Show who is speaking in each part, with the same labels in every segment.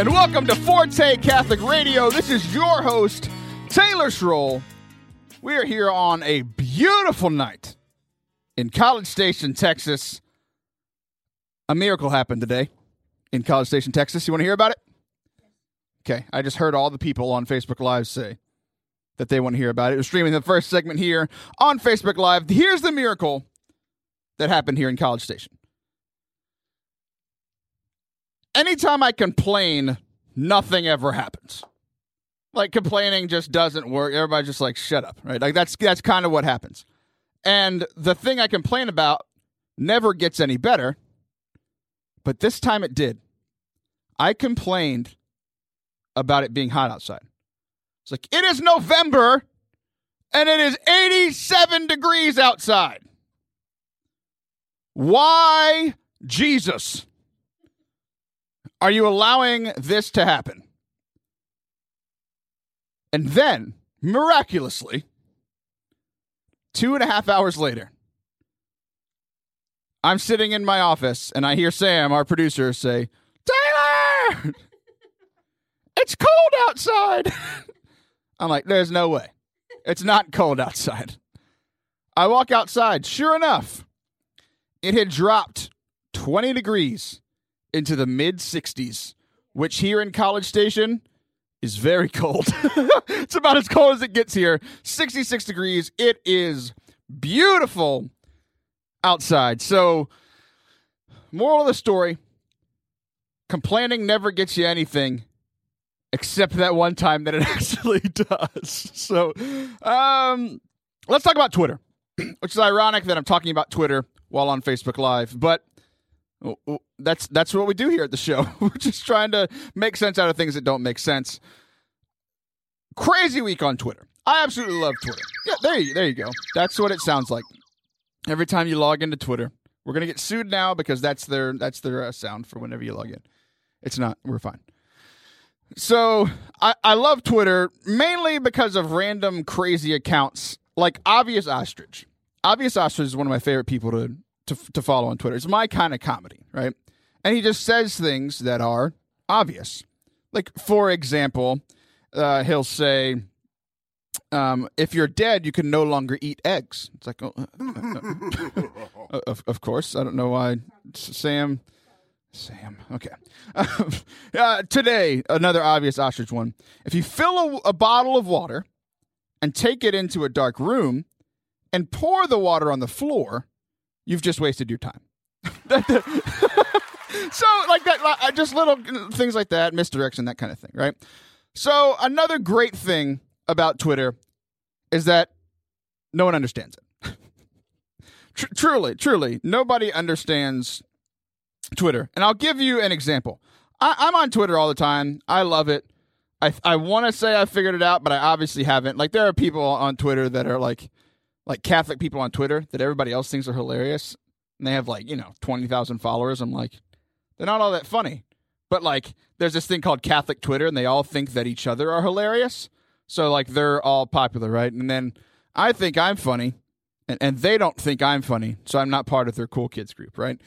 Speaker 1: and welcome to Forte Catholic Radio. This is your host, Taylor Schroll. We are here on a beautiful night in College Station, Texas. A miracle happened today in College Station, Texas. You want to hear about it? Okay, I just heard all the people on Facebook Live say that they want to hear about it. We're streaming the first segment here on Facebook Live. Here's the miracle that happened here in College Station. Anytime I complain, nothing ever happens. Like complaining just doesn't work. Everybody's just like, shut up, right? Like that's that's kind of what happens. And the thing I complain about never gets any better. But this time it did. I complained about it being hot outside. It's like, it is November and it is 87 degrees outside. Why, Jesus, are you allowing this to happen? And then, miraculously, two and a half hours later, I'm sitting in my office and I hear Sam, our producer, say, Taylor, it's cold outside. I'm like, there's no way. It's not cold outside. I walk outside. Sure enough, it had dropped 20 degrees into the mid 60s, which here in College Station is very cold. it's about as cold as it gets here. 66 degrees. It is beautiful outside. So, moral of the story complaining never gets you anything except that one time that it actually does. So, um, let's talk about Twitter, which is ironic that I'm talking about Twitter while on Facebook Live, but that's that's what we do here at the show. We're just trying to make sense out of things that don't make sense. Crazy week on Twitter. I absolutely love Twitter. Yeah, there you there you go. That's what it sounds like. Every time you log into Twitter, we're gonna get sued now because that's their that's their uh, sound for whenever you log in. It's not. We're fine. So I, I love Twitter mainly because of random crazy accounts like Obvious Ostrich. Obvious Ostrich is one of my favorite people to, to to follow on Twitter. It's my kind of comedy, right? And he just says things that are obvious. Like for example, uh, he'll say, um, "If you're dead, you can no longer eat eggs." It's like, oh, uh, of of course, I don't know why Sam. Sam. Okay. uh, today, another obvious ostrich one. If you fill a, a, bottle of water and take it into a dark room and pour the water on the floor, you've just wasted your time. so, like that, uh, just little uh, things like that, misdirection, that kind of thing, right? So, another great thing about Twitter is that no one understands it. Tr- truly, truly, nobody understands Twitter. And I'll give you an example. I, am on Twitter all the time. I love it. I I want to say I figured it out, but I obviously haven't. Like there are people on Twitter that are like like Catholic people on Twitter that everybody else thinks are hilarious, and they have like you know twenty thousand followers. I'm like, they're not all that funny. But like, there's this thing called Catholic Twitter, and they all think that each other are hilarious. So like, they're all popular, right? And then I think I'm funny, and, and they don't think I'm funny, so I'm not part of their cool kids group, right?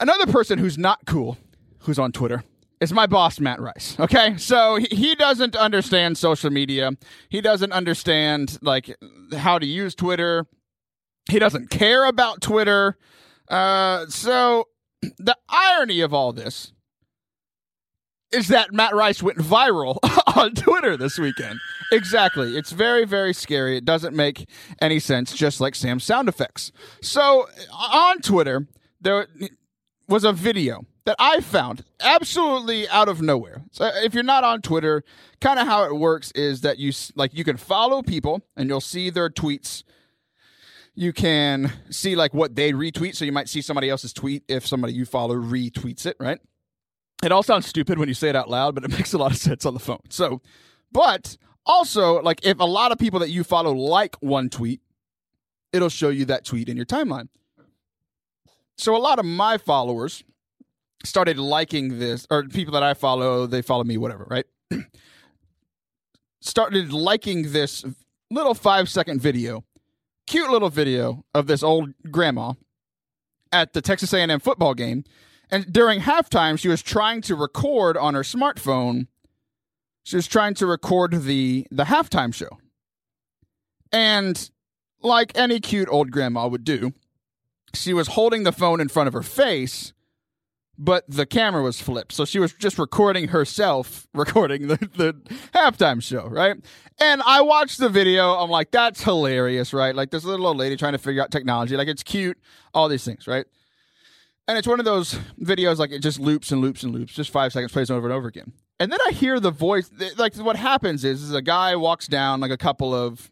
Speaker 1: Another person who's not cool, who's on Twitter, is my boss, Matt Rice. Okay. So he doesn't understand social media. He doesn't understand like how to use Twitter. He doesn't care about Twitter. Uh, so the irony of all this is that Matt Rice went viral on Twitter this weekend. Exactly. It's very, very scary. It doesn't make any sense, just like Sam's sound effects. So on Twitter, there was a video that I found absolutely out of nowhere. So if you're not on Twitter, kind of how it works is that you like you can follow people and you'll see their tweets. You can see like what they retweet, so you might see somebody else's tweet if somebody you follow retweets it, right? It all sounds stupid when you say it out loud, but it makes a lot of sense on the phone. So, but also like if a lot of people that you follow like one tweet, it'll show you that tweet in your timeline. So a lot of my followers started liking this, or people that I follow, they follow me, whatever, right? started liking this little five second video, cute little video of this old grandma at the Texas A&M football game, And during halftime, she was trying to record on her smartphone. She was trying to record the the halftime show. And like any cute old grandma would do, she was holding the phone in front of her face, but the camera was flipped. So she was just recording herself recording the, the halftime show, right? And I watched the video. I'm like, that's hilarious, right? Like this little old lady trying to figure out technology. Like it's cute, all these things, right? And it's one of those videos like it just loops and loops and loops, just five seconds, plays over and over again. And then I hear the voice. Like what happens is, is a guy walks down like a couple of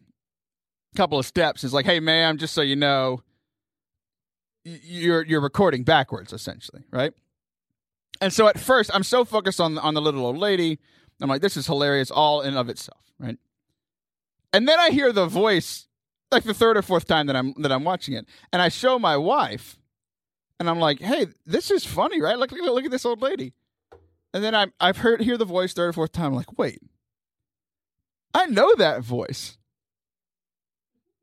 Speaker 1: couple of steps. Is like, hey, ma'am, just so you know, you're you're recording backwards, essentially, right? And so at first, I'm so focused on on the little old lady. I'm like, this is hilarious, all in of itself, right? And then I hear the voice, like the third or fourth time that I'm that I'm watching it, and I show my wife, and I'm like, hey, this is funny, right? Look, look, look at this old lady. And then I I've heard hear the voice third or fourth time. I'm like, wait, I know that voice.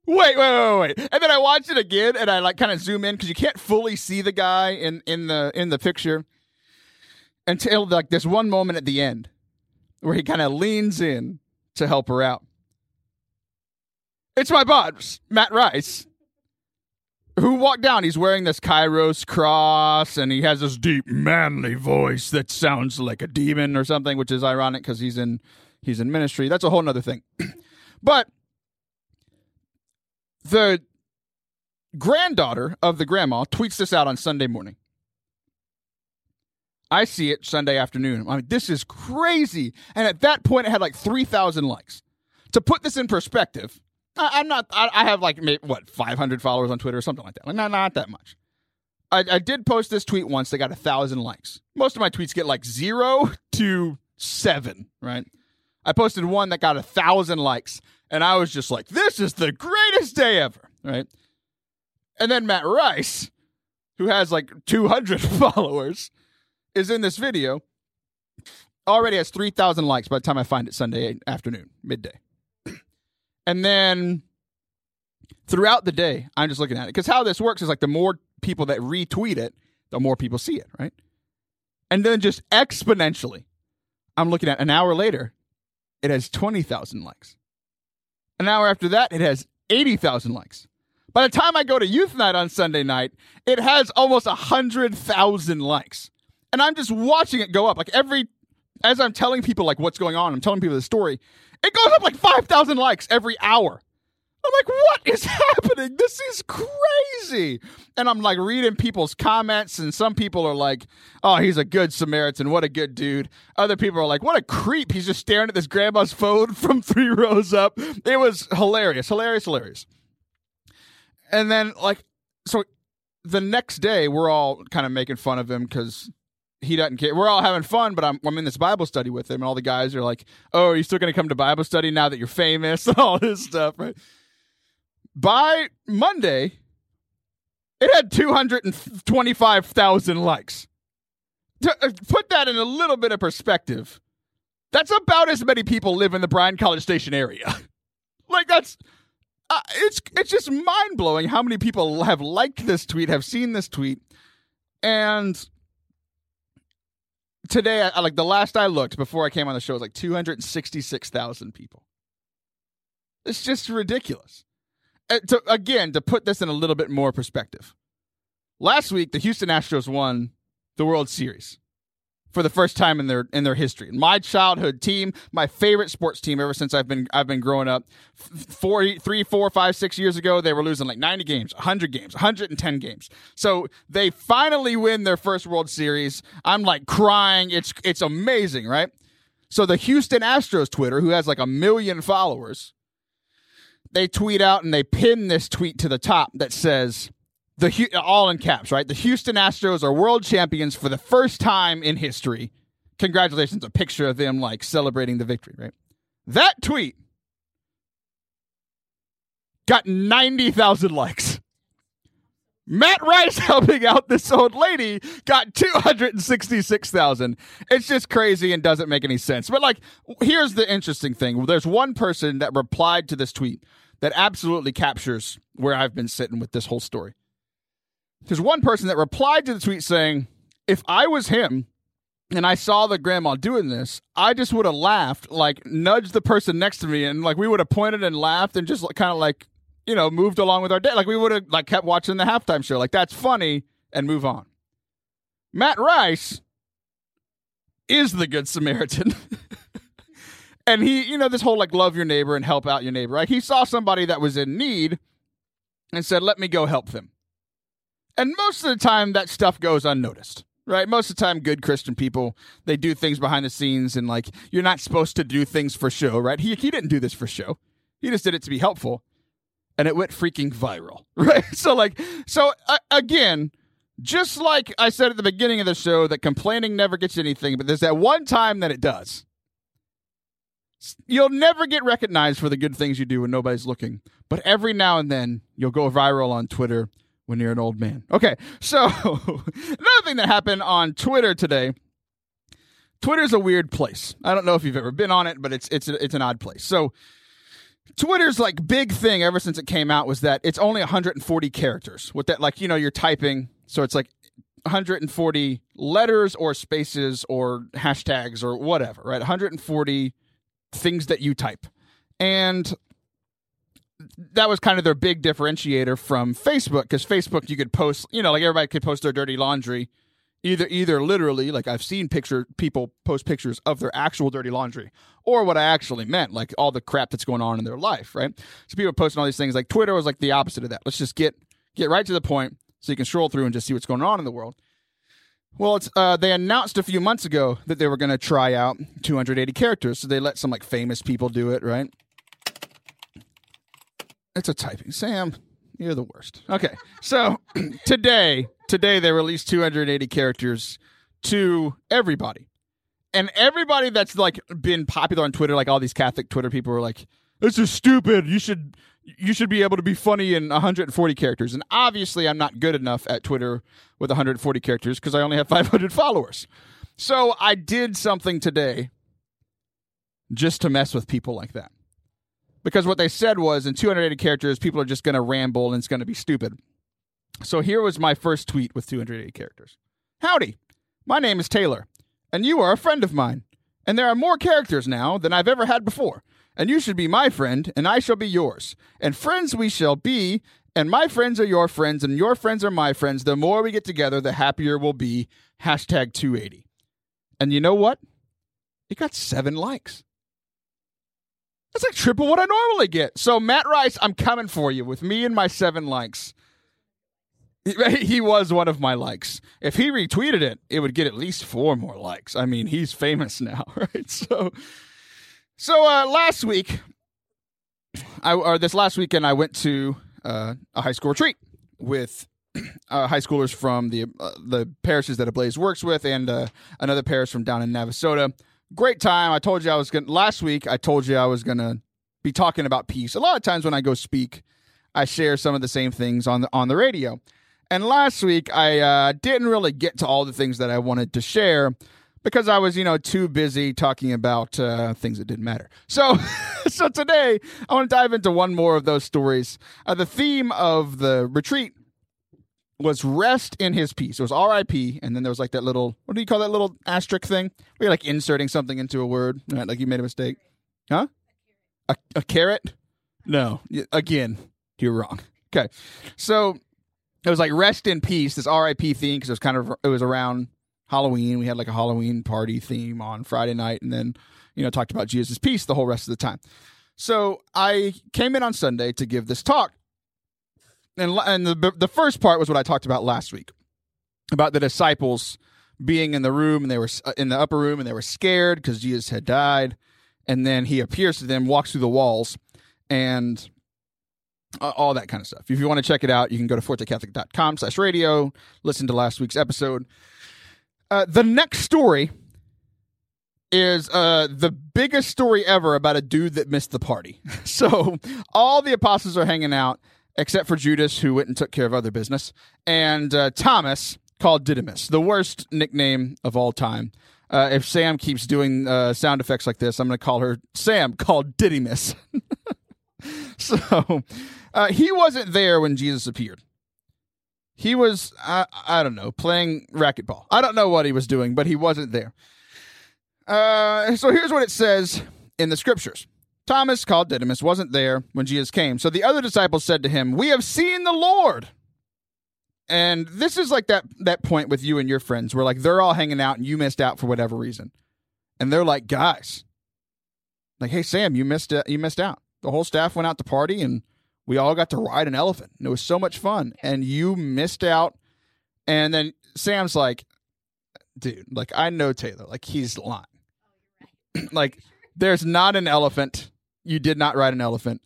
Speaker 1: Wait, wait, wait, wait. And then I watch it again and I like kind of zoom in because you can't fully see the guy in, in the in the picture until like this one moment at the end where he kind of leans in to help her out. It's my boss, Matt Rice, who walked down. He's wearing this Kairos cross and he has this deep manly voice that sounds like a demon or something, which is ironic because he's in he's in ministry. That's a whole other thing. but the granddaughter of the grandma tweets this out on Sunday morning. I see it Sunday afternoon. I mean, this is crazy. And at that point, it had like 3,000 likes. To put this in perspective, I, am not, I, I, have like, what, 500 followers on Twitter or something like that. Like, not, not that much. I, I did post this tweet once. They got a thousand likes. Most of my tweets get like zero to seven, right? I posted one that got a thousand likes, and I was just like, "This is the greatest day ever!" Right? And then Matt Rice, who has like 200 followers, is in this video. Already has 3,000 likes by the time I find it Sunday afternoon, midday. and then throughout the day, I'm just looking at it because how this works is like the more people that retweet it, the more people see it, right? And then just exponentially, I'm looking at an hour later, it has 20,000 likes. An hour after that, it has 80,000 likes. By the time I go to youth night on Sunday night, it has almost 100,000 likes. And I'm just watching it go up. Like every, as I'm telling people like what's going on, I'm telling people the story, it goes up like 5,000 likes every hour. I'm like, what is happening? This is crazy. And I'm like reading people's comments, and some people are like, oh, he's a good Samaritan. What a good dude. Other people are like, what a creep. He's just staring at this grandma's phone from three rows up. It was hilarious, hilarious, hilarious. And then, like, so the next day, we're all kind of making fun of him because he doesn't care. We're all having fun, but I'm, I'm in this Bible study with him, and all the guys are like, "Oh, are you still going to come to Bible study now that you're famous?" and all this stuff, right? by Monday, it had 225,000 likes. To uh, put that in a little bit of perspective, that's about as many people live in the Bryan College Station area. like that's uh, it's it's just mind blowing how many people have liked this tweet, have seen this tweet, and today, I, like the last I looked before I came on the show, was like two hundred sixty six thousand people. It's just ridiculous. To, again, to put this in a little bit more perspective, last week the Houston Astros won the World Series for the first time in their in their history. My childhood team, my favorite sports team ever since I've been I've been growing up. Four, three, four, five, six years ago, they were losing like ninety games, hundred games, hundred and ten games. So they finally win their first World Series. I'm like crying. It's it's amazing, right? So the Houston Astros Twitter, who has like a million followers, they tweet out and they pin this tweet to the top that says the all in caps, right? The Houston Astros are world champions for the first time in history. Congratulations, a picture of them like celebrating the victory, right? That tweet got 90,000 likes. Matt Rice helping out this old lady got 266,000. It's just crazy and doesn't make any sense. But like here's the interesting thing. There's one person that replied to this tweet that absolutely captures where I've been sitting with this whole story. There's one person that replied to the tweet saying, if I was him and I saw the grandma doing this, I just would have laughed, like nudged the person next to me, and like we would have pointed and laughed and just kind of like you know moved along with our day. Like we would have like kept watching the halftime show. Like that's funny and move on. Matt Rice is the good Samaritan. and he, you know, this whole like love your neighbor and help out your neighbor, right? He saw somebody that was in need and said, let me go help them. And most of the time, that stuff goes unnoticed, right? Most of the time, good Christian people, they do things behind the scenes and like, you're not supposed to do things for show, right? He, he didn't do this for show. He just did it to be helpful. And it went freaking viral, right? So, like, so uh, again, just like I said at the beginning of the show, that complaining never gets anything, but there's that one time that it does. You'll never get recognized for the good things you do when nobody's looking, but every now and then you'll go viral on Twitter when you're an old man. Okay, so another thing that happened on Twitter today. Twitter's a weird place. I don't know if you've ever been on it, but it's it's it's an odd place. So Twitter's like big thing ever since it came out was that it's only 140 characters. With that, like you know, you're typing, so it's like 140 letters or spaces or hashtags or whatever, right? 140 things that you type, and that was kind of their big differentiator from Facebook because Facebook you could post, you know, like everybody could post their dirty laundry either either literally like i've seen picture people post pictures of their actual dirty laundry or what i actually meant like all the crap that's going on in their life right? So people posting all these things like twitter was like the opposite of that. Let's just get get right to the point so you can scroll through and just see what's going on in the world. Well it's uh, they announced a few months ago that they were going to try out 280 characters. So they let some like famous people do it right it's a typing sam you're the worst okay so today today they released 280 characters to everybody. And everybody that's like been popular on Twitter, like all these Catholic Twitter people were like, "This is stupid. You should you should be able to be funny in 140 characters." And obviously, I'm not good enough at Twitter with 140 characters because I only have 500 followers. So I did something today just to mess with people like that. Because what they said was in 280 characters, people are just going to ramble and it's going to be stupid. So here was my first tweet with 280 characters. Howdy, my name is Taylor, and you are a friend of mine. And there are more characters now than I've ever had before. And you should be my friend, and I shall be yours. And friends we shall be, and my friends are your friends, and your friends are my friends. The more we get together, the happier we'll be. Hashtag 280. And you know what? It got seven likes. That's like triple what I normally get. So, Matt Rice, I'm coming for you with me and my seven likes. He was one of my likes. If he retweeted it, it would get at least four more likes. I mean, he's famous now, right? So, so uh, last week, I or this last weekend, I went to uh, a high school retreat with uh, high schoolers from the uh, the parishes that Ablaze works with, and uh, another parish from down in Navasota. Great time. I told you I was going to, last week. I told you I was going to be talking about peace. A lot of times when I go speak, I share some of the same things on the on the radio. And last week, I uh, didn't really get to all the things that I wanted to share because I was, you know, too busy talking about uh, things that didn't matter. So, so today I want to dive into one more of those stories. Uh, the theme of the retreat was rest in his peace. It was R.I.P. And then there was like that little, what do you call that little asterisk thing? You're like inserting something into a word, right? Like you made a mistake, huh? A, a caret? No, again, you're wrong. Okay, so it was like rest in peace, this RIP theme because it was kind of it was around Halloween. We had like a Halloween party theme on Friday night, and then you know talked about Jesus' peace the whole rest of the time. So I came in on Sunday to give this talk, and and the the first part was what I talked about last week about the disciples being in the room and they were uh, in the upper room and they were scared because Jesus had died, and then he appears to them, walks through the walls, and uh, all that kind of stuff. If you want to check it out, you can go to fortecatholic.com slash radio, listen to last week's episode. Uh, the next story is uh, the biggest story ever about a dude that missed the party. so all the apostles are hanging out except for Judas, who went and took care of other business, and uh, Thomas, called Didymus, the worst nickname of all time. Uh, if Sam keeps doing uh, sound effects like this, I'm going to call her Sam, called Didymus. so uh, he wasn't there when Jesus appeared. He was, I, don't know, playing racquetball. I don't know what he was doing, but he wasn't there. Uh, so here's what it says in the scriptures. Thomas, called Didymus, wasn't there when Jesus came. So the other disciples said to him, We have seen the Lord. And this is like that that point with you and your friends where like they're all hanging out and you missed out for whatever reason. And they're like, guys, like, hey Sam, you missed uh, you missed out. The whole staff went out to party and we all got to ride an elephant. And it was so much fun. And you missed out. And then Sam's like, dude, like I know Taylor, like he's lying. Oh, like there's not an elephant. You did not ride an elephant.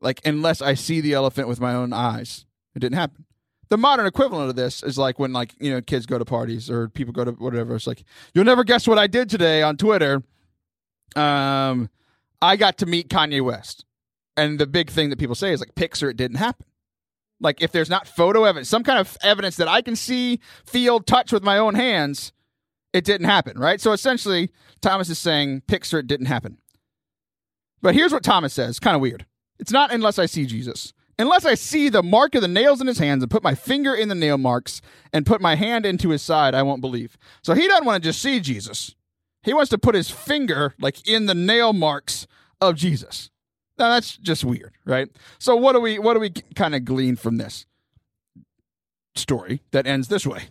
Speaker 1: Like unless I see the elephant with my own eyes. It didn't happen. The modern equivalent of this is like when like you know kids go to parties or people go to whatever. It's like you'll never guess what i did today on twitter. Um i got to meet kanye west. And the big thing that people say is like pics or it didn't happen. Like if there's not photo evidence some kind of evidence that i can see feel touch with my own hands it didn't happen right? So essentially thomas is saying pics or it didn't happen but here's what thomas says kind of weird it's not unless i see jesus Unless I see the mark of the nails in his hands and put my finger in the nail marks and put my hand into his side, I won't believe. So he doesn't want to just see Jesus. He wants to put his finger like in the nail marks of Jesus. Now that's just weird, right? So what do we what do we kind of glean from this story that ends this way?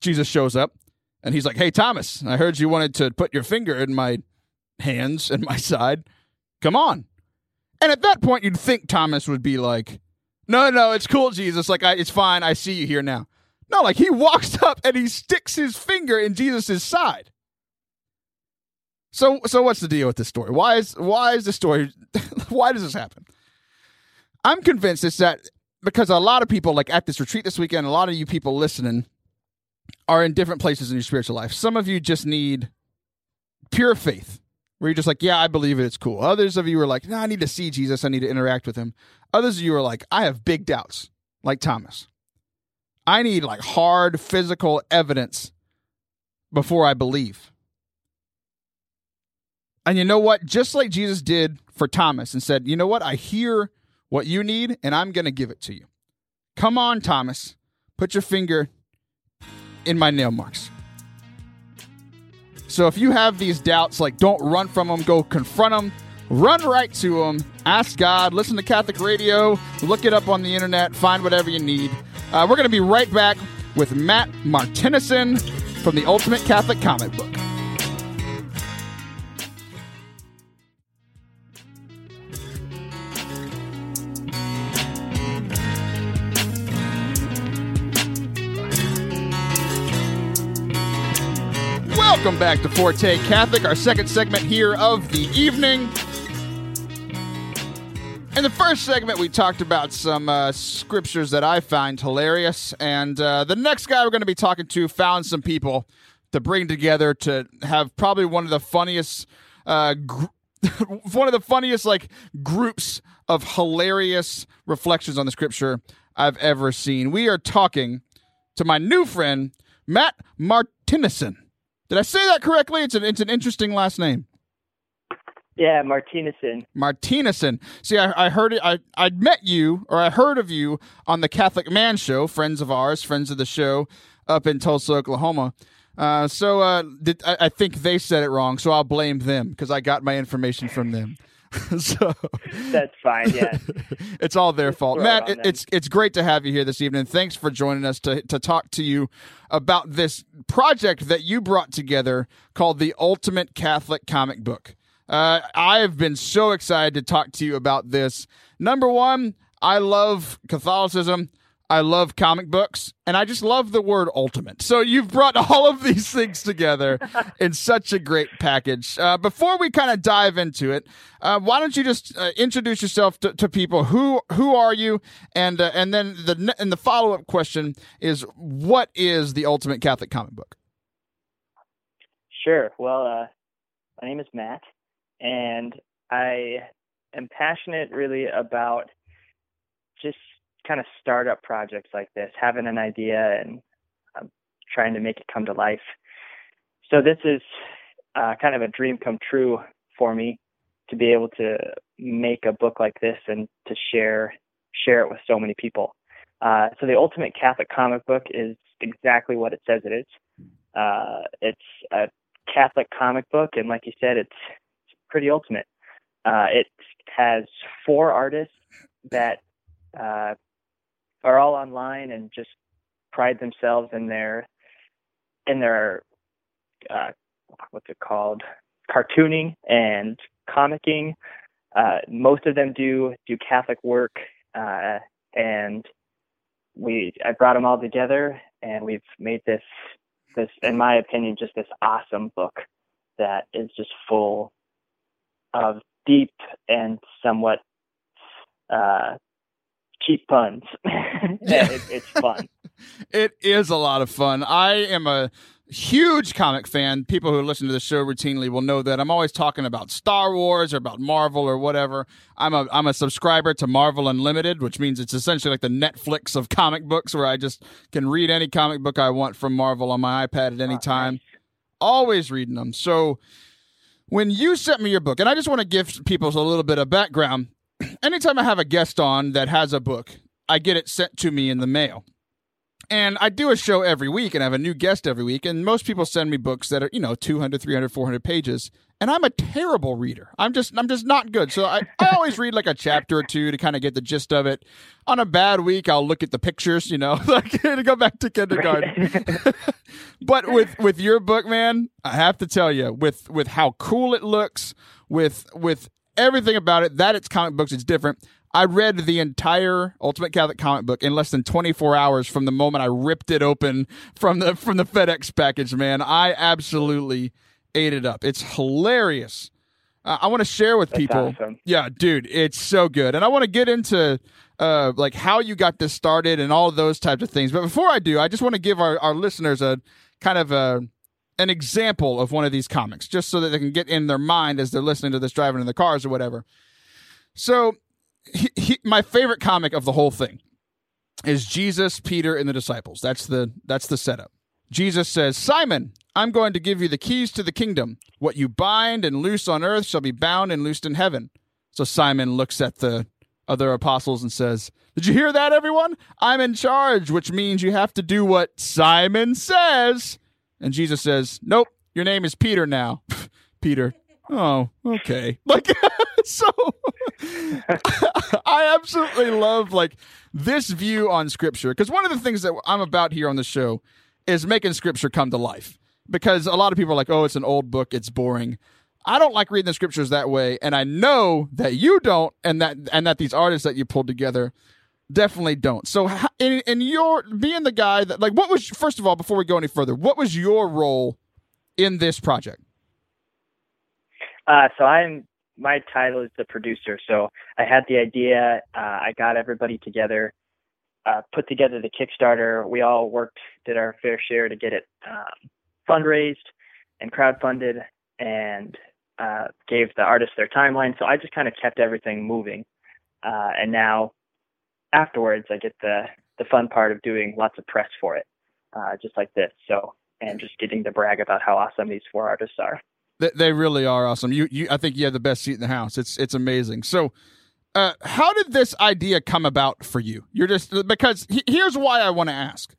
Speaker 1: Jesus shows up and he's like, "Hey Thomas, I heard you wanted to put your finger in my hands and my side. Come on." And at that point, you'd think Thomas would be like, "No, no, it's cool, Jesus. Like, I, it's fine. I see you here now." No, like he walks up and he sticks his finger in Jesus' side. So, so what's the deal with this story? Why is why is the story? why does this happen? I'm convinced it's that because a lot of people, like at this retreat this weekend, a lot of you people listening are in different places in your spiritual life. Some of you just need pure faith where you're just like, yeah, I believe it. It's cool. Others of you are like, no, I need to see Jesus. I need to interact with him. Others of you are like, I have big doubts, like Thomas. I need like hard physical evidence before I believe. And you know what? Just like Jesus did for Thomas and said, you know what? I hear what you need and I'm going to give it to you. Come on, Thomas. Put your finger in my nail marks. So if you have these doubts, like don't run from them, go confront them, run right to them, ask God, listen to Catholic radio, look it up on the internet, find whatever you need. Uh, we're going to be right back with Matt Martinison from the Ultimate Catholic Comic Book. Welcome back to Forte Catholic, our second segment here of the evening. In the first segment, we talked about some uh, scriptures that I find hilarious, and uh, the next guy we're going to be talking to found some people to bring together to have probably one of the funniest, uh, gr- one of the funniest like groups of hilarious reflections on the scripture I've ever seen. We are talking to my new friend Matt Martinison. Did I say that correctly? It's an it's an interesting last name.
Speaker 2: Yeah, Martinison.
Speaker 1: Martinison. See, I, I heard it. I I met you, or I heard of you on the Catholic Man Show, friends of ours, friends of the show, up in Tulsa, Oklahoma. Uh, so uh, did, I, I think they said it wrong, so I'll blame them because I got my information from them. so
Speaker 2: that's fine. Yeah,
Speaker 1: it's all their fault. Matt, it, it's it's great to have you here this evening. Thanks for joining us to to talk to you about this project that you brought together called the Ultimate Catholic Comic Book. Uh, I have been so excited to talk to you about this. Number one, I love Catholicism. I love comic books, and I just love the word ultimate. So you've brought all of these things together in such a great package. Uh, before we kind of dive into it, uh, why don't you just uh, introduce yourself to, to, people? Who who are you? And uh, and then the and the follow up question is, what is the ultimate Catholic comic book?
Speaker 2: Sure. Well, uh, my name is Matt, and I am passionate really about just kind of startup projects like this, having an idea and um, trying to make it come to life. So this is uh, kind of a dream come true for me to be able to make a book like this and to share share it with so many people. Uh, so the Ultimate Catholic Comic Book is exactly what it says it is. Uh, it's a Catholic comic book, and like you said, it's, it's pretty ultimate. Uh, it has four artists that uh, are all online and just pride themselves in their in their uh, what's it called cartooning and comicking. Uh, most of them do do Catholic work, uh, and we I brought them all together, and we've made this this, in my opinion, just this awesome book that is just full of deep and somewhat uh, cheap puns. it, it's fun.
Speaker 1: it is a lot of fun. I am a huge comic fan. People who listen to the show routinely will know that I'm always talking about Star Wars or about Marvel or whatever. I'm a I'm a subscriber to Marvel Unlimited, which means it's essentially like the Netflix of comic books where I just can read any comic book I want from Marvel on my iPad at any oh, time. Nice. Always reading them. So when you sent me your book, and I just want to give people a little bit of background. Anytime I have a guest on that has a book, I get it sent to me in the mail. And I do a show every week and I have a new guest every week. And most people send me books that are, you know, 200, 300, 400 pages. And I'm a terrible reader. I'm just, I'm just not good. So I, I always read like a chapter or two to kind of get the gist of it. On a bad week, I'll look at the pictures, you know, like to go back to kindergarten. but with, with your book, man, I have to tell you, with, with how cool it looks, with, with everything about it, that it's comic books, it's different. I read the entire Ultimate Catholic comic book in less than 24 hours from the moment I ripped it open from the from the FedEx package. Man, I absolutely ate it up. It's hilarious. Uh, I want to share with
Speaker 2: That's
Speaker 1: people.
Speaker 2: Awesome.
Speaker 1: Yeah, dude, it's so good, and I want to get into uh, like how you got this started and all those types of things. But before I do, I just want to give our, our listeners a kind of a an example of one of these comics, just so that they can get in their mind as they're listening to this driving in the cars or whatever. So he, he, my favorite comic of the whole thing is Jesus, Peter, and the disciples. That's the that's the setup. Jesus says, "Simon, I'm going to give you the keys to the kingdom. What you bind and loose on earth shall be bound and loosed in heaven." So Simon looks at the other apostles and says, "Did you hear that, everyone? I'm in charge, which means you have to do what Simon says." And Jesus says, "Nope, your name is Peter now." Peter, oh, okay. Like so I absolutely love like this view on scripture because one of the things that I'm about here on the show is making scripture come to life. Because a lot of people are like, "Oh, it's an old book, it's boring." I don't like reading the scriptures that way, and I know that you don't, and that and that these artists that you pulled together definitely don't. So, in, in your being the guy that like, what was first of all before we go any further, what was your role in this project?
Speaker 2: Uh, so I'm my title is the producer. So I had the idea. Uh, I got everybody together, uh, put together the Kickstarter. We all worked, did our fair share to get it um, fundraised and crowdfunded, and uh, gave the artists their timeline. So I just kind of kept everything moving. Uh, and now, afterwards, I get the the fun part of doing lots of press for it, uh, just like this. So and just getting to brag about how awesome these four artists are.
Speaker 1: They, they really are awesome. You, you, I think you have the best seat in the house. It's, it's amazing. So, uh, how did this idea come about for you? You're just because he, here's why I want to ask.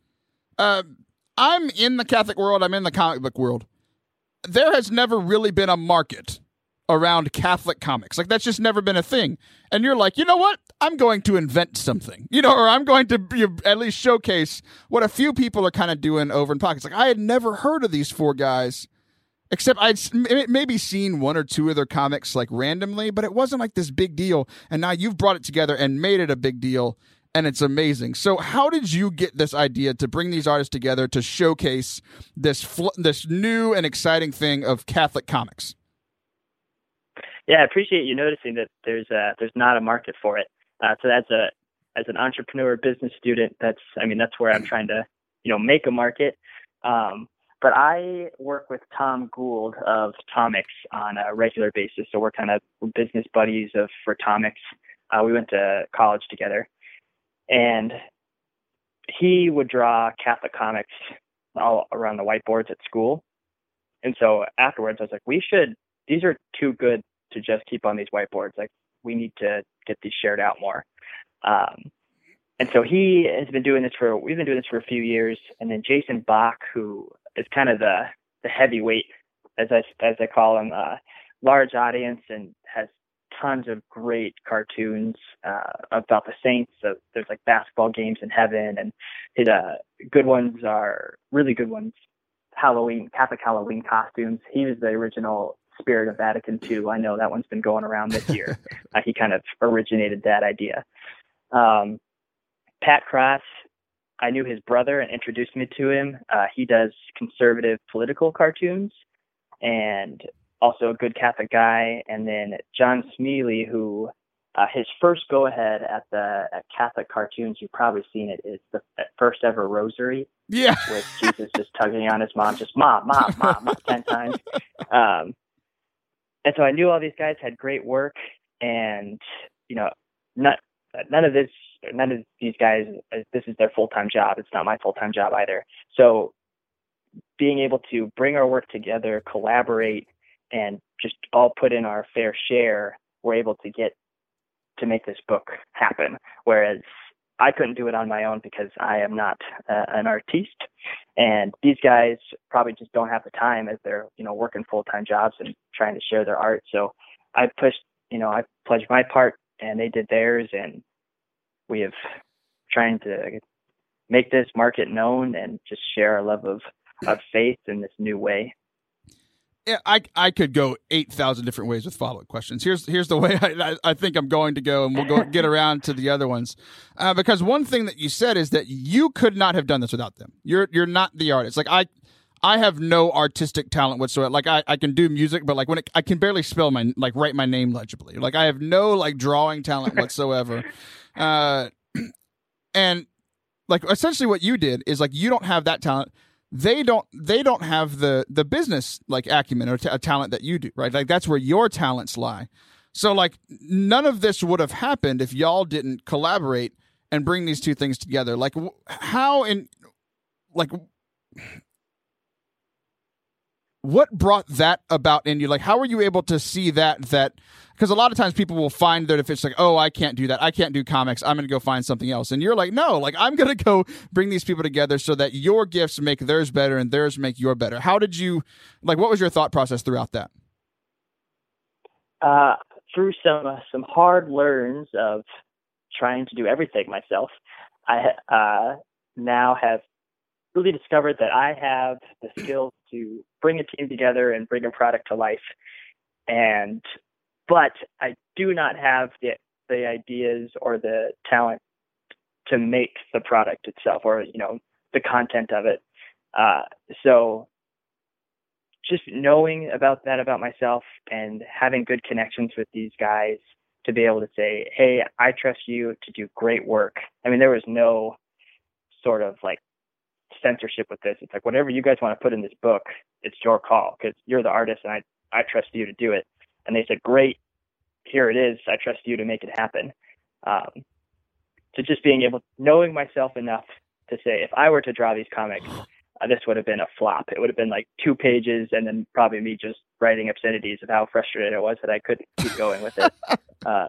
Speaker 1: Uh, I'm in the Catholic world. I'm in the comic book world. There has never really been a market around Catholic comics. Like that's just never been a thing. And you're like, you know what? I'm going to invent something, you know, or I'm going to be, at least showcase what a few people are kind of doing over in pockets. Like I had never heard of these four guys Except I'd maybe seen one or two of their comics like randomly, but it wasn't like this big deal. And now you've brought it together and made it a big deal, and it's amazing. So, how did you get this idea to bring these artists together to showcase this fl- this new and exciting thing of Catholic comics?
Speaker 2: Yeah, I appreciate you noticing that there's a, there's not a market for it. Uh, so that's a as an entrepreneur business student, that's I mean that's where I'm trying to you know make a market. Um, but I work with Tom Gould of Tomics on a regular basis. So we're kind of business buddies of for Tomics. Uh, we went to college together, and he would draw Catholic comics all around the whiteboards at school. And so afterwards, I was like, we should. These are two good to just keep on these whiteboards. Like we need to get these shared out more. Um, and so he has been doing this for we've been doing this for a few years, and then Jason Bach, who is kind of the the heavyweight, as I as I call him, uh, large audience and has tons of great cartoons uh, about the Saints. So there's like basketball games in heaven, and his uh, good ones are really good ones. Halloween Catholic Halloween costumes. He was the original Spirit of Vatican II. I know that one's been going around this year. uh, he kind of originated that idea. Um, Pat Cross, I knew his brother and introduced me to him. Uh, he does conservative political cartoons and also a good Catholic guy. And then John Smealey, who uh, his first go ahead at the at Catholic cartoons, you've probably seen it, is the first ever rosary.
Speaker 1: Yeah.
Speaker 2: With Jesus just tugging on his mom, just mom, mom, mom, mom 10 times. Um, and so I knew all these guys had great work and, you know, not, none of this none of these guys uh, this is their full-time job. It's not my full-time job either. So being able to bring our work together collaborate and just all put in our fair share we're able to get to make this book happen. Whereas I couldn't do it on my own because I am not uh, an artiste, and these guys probably just don't have the time as they're you know working full time jobs and trying to share their art. So I pushed, you know, I pledged my part, and they did theirs, and we have trying to make this market known and just share our love of, of faith in this new way.
Speaker 1: Yeah, I I could go eight thousand different ways with follow up questions. Here's here's the way I, I think I'm going to go, and we'll go get around to the other ones. Uh, because one thing that you said is that you could not have done this without them. You're you're not the artist. Like I I have no artistic talent whatsoever. Like I, I can do music, but like when it, I can barely spell my like write my name legibly. Like I have no like drawing talent whatsoever. uh, and like essentially what you did is like you don't have that talent they don't they don't have the the business like acumen or t- a talent that you do right? Like that's where your talents lie. So like none of this would have happened if y'all didn't collaborate and bring these two things together. Like how in like what brought that about in you? Like how were you able to see that that because a lot of times people will find that if it's like oh i can't do that. I can't do comics. I'm going to go find something else. And you're like no like i'm going to go bring these people together so that your gifts make theirs better and theirs make your better. How did you like what was your thought process throughout that?
Speaker 2: Uh, through some uh, some hard learns of trying to do everything myself i uh, now have really discovered that i have the skills to bring a team together and bring a product to life and but I do not have the the ideas or the talent to make the product itself or you know the content of it. Uh, so just knowing about that about myself and having good connections with these guys to be able to say, "Hey, I trust you to do great work." I mean, there was no sort of like censorship with this. It's like whatever you guys want to put in this book, it's your call because you're the artist and I I trust you to do it. And they said, great, here it is. I trust you to make it happen. Um, to just being able, knowing myself enough to say, if I were to draw these comics, uh, this would have been a flop. It would have been like two pages and then probably me just writing obscenities of how frustrated I was that I couldn't keep going with it. Uh,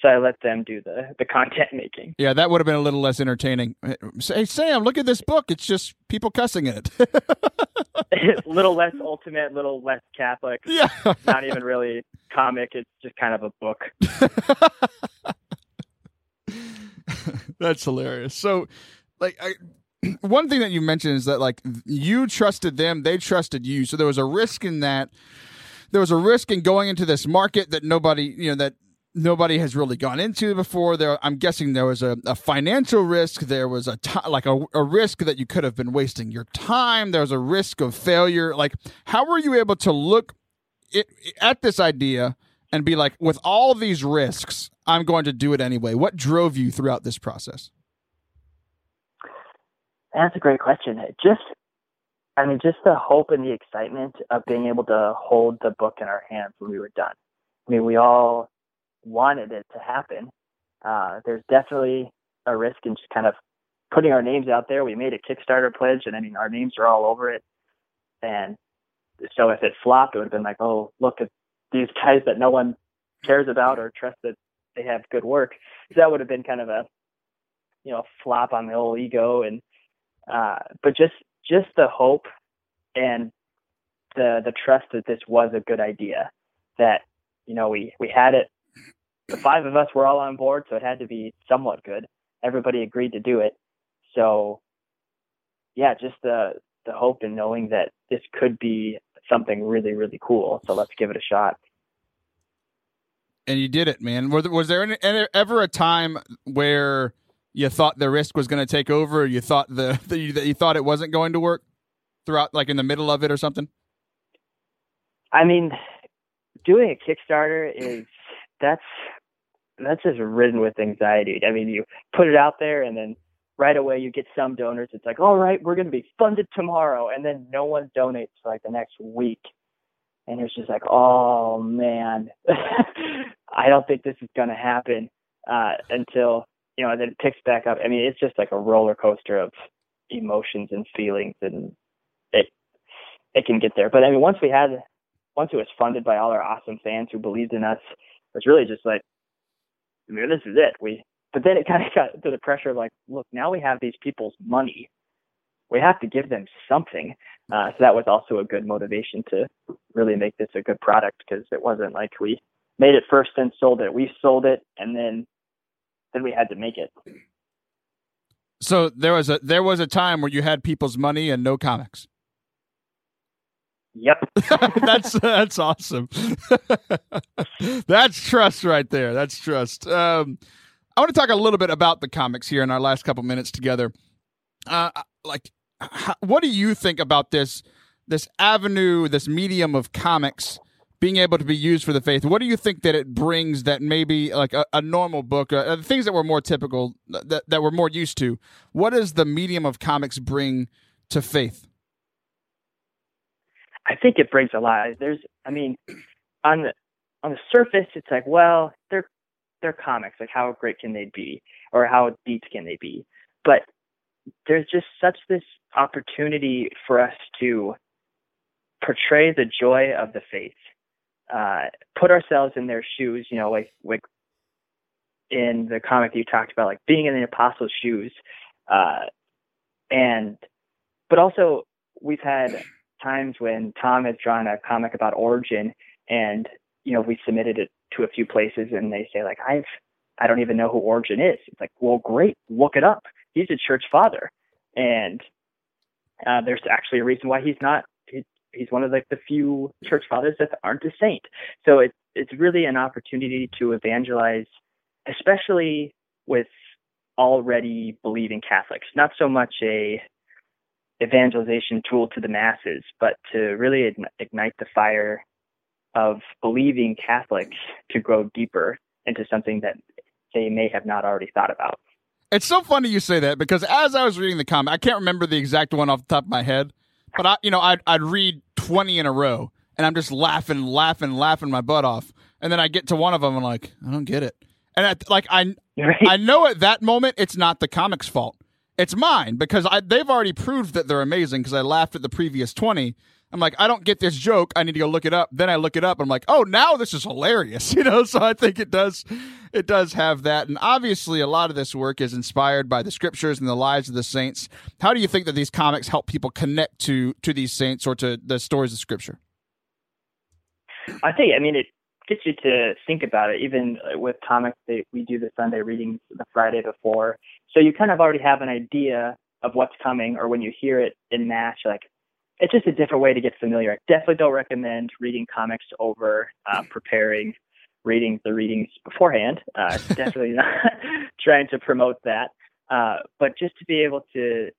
Speaker 2: so I let them do the the content making.
Speaker 1: Yeah, that would have been a little less entertaining. Hey Sam, look at this book. It's just people cussing in it.
Speaker 2: little less ultimate, little less Catholic.
Speaker 1: Yeah,
Speaker 2: not even really comic. It's just kind of a book.
Speaker 1: That's hilarious. So, like, I, one thing that you mentioned is that like you trusted them, they trusted you. So there was a risk in that. There was a risk in going into this market that nobody, you know, that nobody has really gone into before. There, I'm guessing there was a, a financial risk. There was a t- like a, a risk that you could have been wasting your time. There was a risk of failure. Like, how were you able to look it, at this idea and be like, with all these risks, I'm going to do it anyway? What drove you throughout this process?
Speaker 2: That's a great question. Just, I mean, just the hope and the excitement of being able to hold the book in our hands when we were done. I mean, we all wanted it to happen. Uh, there's definitely a risk in just kind of putting our names out there. We made a Kickstarter pledge, and I mean, our names are all over it. And so if it flopped, it would have been like, oh, look at these guys that no one cares about or trusts that they have good work. So that would have been kind of a you know flop on the old ego and uh, but just just the hope and the the trust that this was a good idea that you know we we had it the five of us were all on board so it had to be somewhat good. Everybody agreed to do it. So yeah just the the hope and knowing that this could be something really really cool. So let's give it a shot.
Speaker 1: And you did it man. Was, was there any, ever a time where you thought the risk was going to take over or you thought the, the you, that you thought it wasn't going to work throughout like in the middle of it or something?
Speaker 2: I mean doing a kickstarter is that's that's just ridden with anxiety i mean you put it out there and then right away you get some donors. It's like all right we're going to be funded tomorrow and then no one donates for like the next week. And it's just like oh man. I don't think this is going to happen uh until you know and then it picks back up. I mean it's just like a roller coaster of emotions and feelings and it it can get there. But i mean once we had once it was funded by all our awesome fans who believed in us it was really just like I mean, this is it we but then it kind of got to the pressure of like, look, now we have these people's money. We have to give them something. Uh, so that was also a good motivation to really make this a good product because it wasn't like we made it first and sold it. We sold it and then then we had to make it.
Speaker 1: So there was a there was a time where you had people's money and no comics.
Speaker 2: Yep.
Speaker 1: that's that's awesome. that's trust right there. That's trust. Um, I want to talk a little bit about the comics here in our last couple minutes together. Uh, like, how, what do you think about this this avenue, this medium of comics being able to be used for the faith? What do you think that it brings that maybe like a, a normal book, uh, things that were more typical, that that we're more used to? What does the medium of comics bring to faith?
Speaker 2: I think it brings a lot. There's, I mean, on the on the surface, it's like, well, they're they're comics. Like, how great can they be, or how deep can they be? But there's just such this opportunity for us to portray the joy of the faith, uh, put ourselves in their shoes. You know, like like in the comic that you talked about, like being in the apostles' shoes, uh, and but also we've had times when Tom has drawn a comic about Origen and you know we submitted it to a few places and they say like I've I don't even know who Origen is. It's like, well, great, look it up. He's a church father, and uh, there's actually a reason why he's not. He, he's one of like the few church fathers that aren't a saint. So it's it's really an opportunity to evangelize, especially with already believing Catholics. Not so much a evangelization tool to the masses, but to really ignite the fire of believing Catholics to grow deeper into something that they may have not already thought about.
Speaker 1: It's so funny you say that because as I was reading the comic, I can't remember the exact one off the top of my head, but I, you know, I'd, I'd read 20 in a row and I'm just laughing, laughing, laughing my butt off. And then I get to one of them and I'm like, I don't get it. And I, like, I, right. I know at that moment, it's not the comic's fault it's mine because I, they've already proved that they're amazing because I laughed at the previous 20. I'm like, I don't get this joke. I need to go look it up. Then I look it up. I'm like, oh, now this is hilarious. You know, so I think it does, it does have that. And obviously, a lot of this work is inspired by the scriptures and the lives of the saints. How do you think that these comics help people connect to to these saints or to the stories of scripture?
Speaker 2: I think, I mean, it gets you to think about it. Even with comics, we do the Sunday readings the Friday before, so you kind of already have an idea of what's coming, or when you hear it in match, like it's just a different way to get familiar. I definitely don't recommend reading comics over uh, preparing reading the readings beforehand. Uh, definitely not trying to promote that, uh, but just to be able to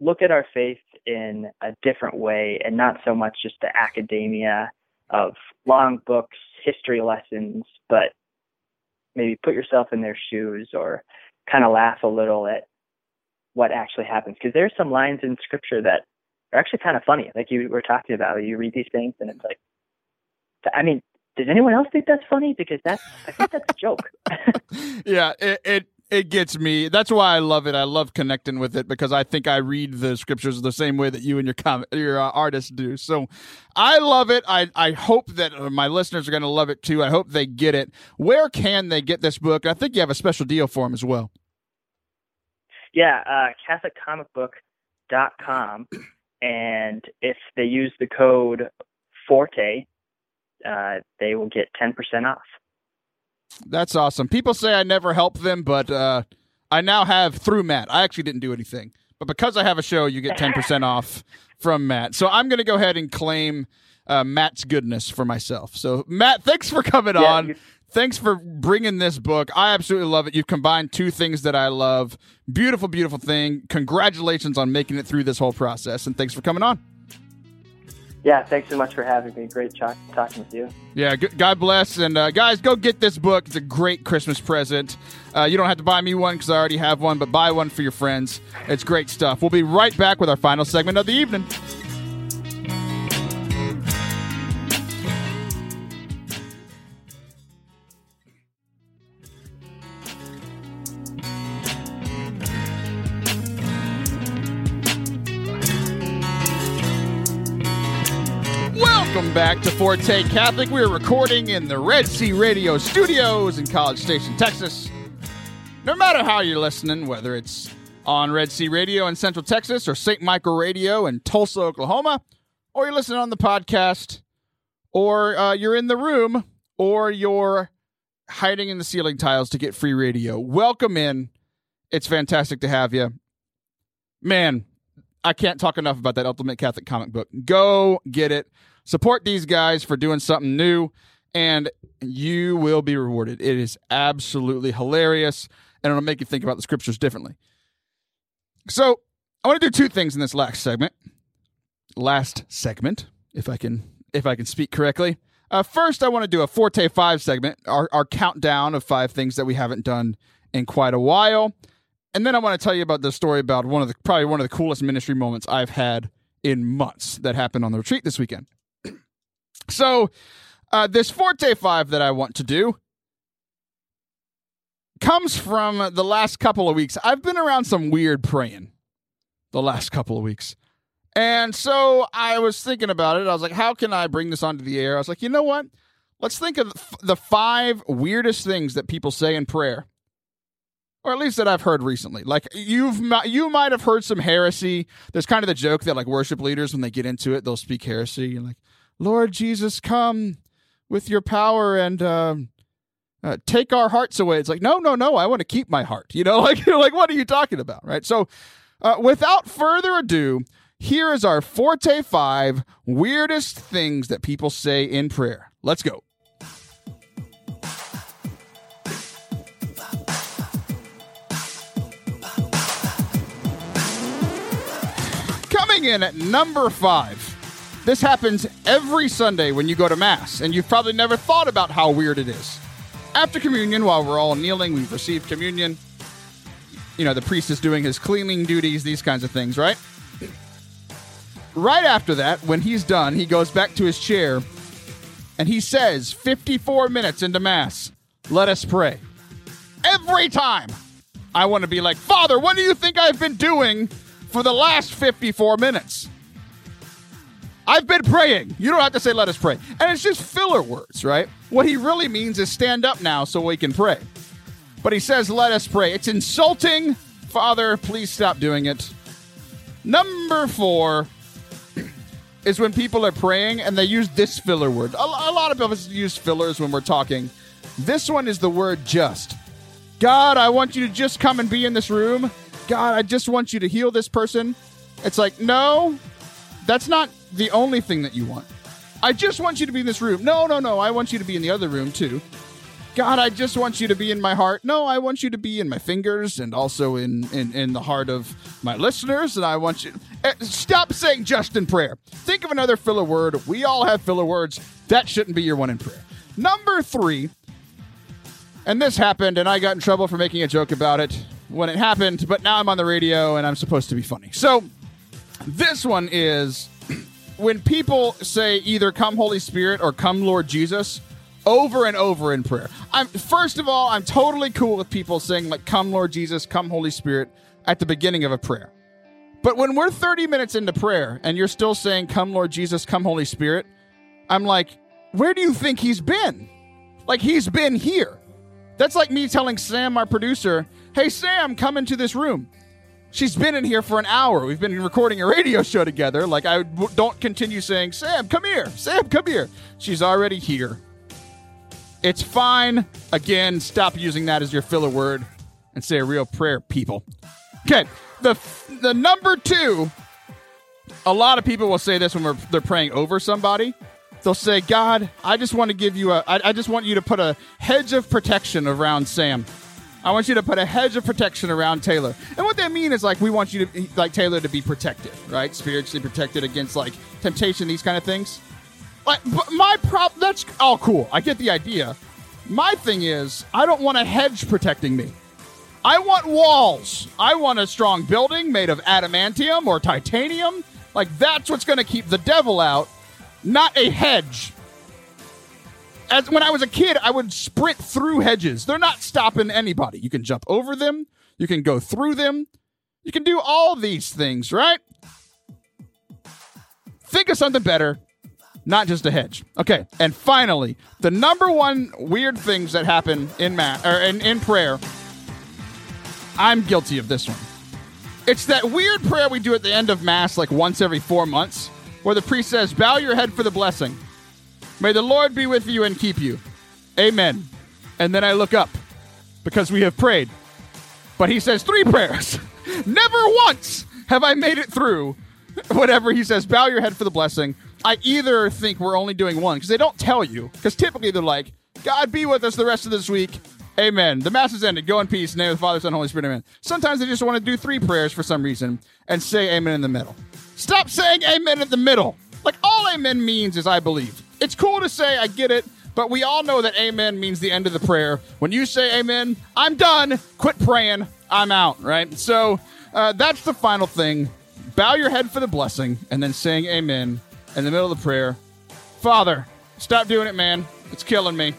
Speaker 2: look at our faith in a different way and not so much just the academia of long books, history lessons, but maybe put yourself in their shoes or kind of laugh a little at what actually happens because there's some lines in scripture that are actually kind of funny. Like you were talking about, you read these things and it's like, I mean, does anyone else think that's funny? Because that's, I think that's a joke.
Speaker 1: yeah, it, it it gets me. That's why I love it. I love connecting with it because I think I read the scriptures the same way that you and your com- your uh, artists do. So I love it. I I hope that uh, my listeners are going to love it too. I hope they get it. Where can they get this book? I think you have a special deal for them as well.
Speaker 2: Yeah, uh, CatholicComicBook.com, and if they use the code Forte, uh, they will get ten percent off.
Speaker 1: That's awesome. People say I never help them, but uh, I now have through Matt. I actually didn't do anything, but because I have a show, you get ten percent off from Matt. So I'm going to go ahead and claim uh, Matt's goodness for myself. So Matt, thanks for coming
Speaker 2: Yeah,
Speaker 1: on.
Speaker 2: you-
Speaker 1: Thanks for bringing this book. I absolutely love it. You've combined two things that I love. Beautiful, beautiful thing. Congratulations on making it through this whole process, and thanks for coming on.
Speaker 2: Yeah, thanks so much for having me. Great ch- talking with you.
Speaker 1: Yeah, God bless. And uh, guys, go get this book. It's a great Christmas present. Uh, you don't have to buy me one because I already have one, but buy one for your friends. It's great stuff. We'll be right back with our final segment of the evening. Back to Forte Catholic. We're recording in the Red C Radio studios in College Station, Texas. No matter how you're listening, whether it's on Red C Radio in Central Texas or St. Michael Radio in Tulsa, Oklahoma, or you're listening on the podcast, or uh, you're in the room, or you're hiding in the ceiling tiles to get free radio, welcome in. It's fantastic to have you. Man, I can't talk enough about that Ultimate Catholic comic book. Go get it. Support these guys for doing something new, and you will be rewarded. It is absolutely hilarious, and it'll make you think about the scriptures differently. So, I want to do two things in this last segment. Last segment, if I can, if I can speak correctly. Uh, first, I want to do a Forte Five segment, our, our countdown of five things that we haven't done in quite a while. And then I want to tell you about the story about one of the probably one of the coolest ministry moments I've had in months that happened on the retreat this weekend. So, uh, this Forte 5 that I want to do comes from the last couple of weeks. I've been around some weird praying the last couple of weeks. And so I was thinking about it. I was like, how can I bring this onto the air? I was like, you know what? Let's think of the five weirdest things that people say in prayer or at least that I've heard recently. Like you've you might have heard some heresy. There's kind of the joke that like worship leaders when they get into it, they'll speak heresy and like, "Lord Jesus, come with your power and um, uh, take our hearts away." It's like, no, no, no. I want to keep my heart. You know, like like what are you talking about, right? So, uh, without further ado, here is our Forte Five weirdest things that people say in prayer. Let's go. Coming in at number five. This happens every Sunday when you go to Mass, and you've probably never thought about how weird it is. After communion, while we're all kneeling, we've received communion. You know, the priest is doing his cleaning duties, these kinds of things, right? Right after that, when he's done, he goes back to his chair and he says, 54 minutes into Mass, let us pray. Every time I want to be like, Father, what do you think I've been doing for the last 54 minutes? I've been praying. You don't have to say, let us pray. And it's just filler words, right? What he really means is stand up now so we can pray. But he says, let us pray. It's insulting. Father, please stop doing it. Number four is when people are praying and they use this filler word. A, a lot of us use fillers when we're talking. This one is the word just. God, I want you to just come and be in this room. God, I just want you to heal this person. It's like, no, that's not the only thing that you want. I just want you to be in this room. No, no, no. I want you to be in the other room too. God, I just want you to be in my heart. No, I want you to be in my fingers and also in in, in the heart of my listeners. And I want you. Eh, Stop saying just in prayer. Think of another filler word. We all have filler words. That shouldn't be your one in prayer. Number three, and this happened, and I got in trouble for making a joke about it when it happened, but now I'm on the radio and I'm supposed to be funny. So this one is when people say either come Holy Spirit or come Lord Jesus over and over in prayer. I'm first of all, I'm totally cool with people saying like come Lord Jesus, come Holy Spirit at the beginning of a prayer. But when we're 30 minutes into prayer and you're still saying come Lord Jesus, come Holy Spirit, I'm like, where do you think he's been? Like he's been here. That's like me telling Sam, our producer, hey, Sam, come into this room. She's been in here for an hour. We've been recording a radio show together. Like, I w- don't continue saying, Sam, come here. Sam, come here. She's already here. It's fine. Again, stop using that as your filler word and say a real prayer, people. Okay, the the number two. A lot of people will say this when they're praying over somebody. They'll say, "God, I just want to give you a. I, I just want you to put a hedge of protection around Sam. I want you to put a hedge of protection around Taylor. And what they mean is like we want you to like Taylor to be protected, right? Spiritually protected against like temptation, these kind of things. Like, my prop. That's all cool. I get the idea. My thing is, I don't want a hedge protecting me. I want walls. I want a strong building made of adamantium or titanium. Like that's what's going to keep the devil out, not a hedge. As when I was a kid, I would sprint through hedges. They're not stopping anybody. You can jump over them, you can go through them. You can do all these things, right? Think of something better, not just a hedge. Okay, and finally, the number one weird things that happen in math or in, in prayer. I'm guilty of this one. It's that weird prayer we do at the end of Mass, like once every four months, where the priest says, Bow your head for the blessing. May the Lord be with you and keep you. Amen. And then I look up because we have prayed. But he says three prayers. Never once have I made it through whatever he says, bow your head for the blessing. I either think we're only doing one because they don't tell you. Because typically they're like, God be with us the rest of this week. Amen. The mass is ended. Go in peace. In the name of the Father, Son, Holy Spirit. Amen. Sometimes they just want to do three prayers for some reason and say amen in the middle. Stop saying amen in the middle. Like all amen means is I believe. It's cool to say I get it, but we all know that amen means the end of the prayer. When you say amen, I'm done. Quit praying. I'm out, right? So uh, that's the final thing. Bow your head for the blessing and then saying amen in the middle of the prayer. Father, stop doing it, man. It's killing me.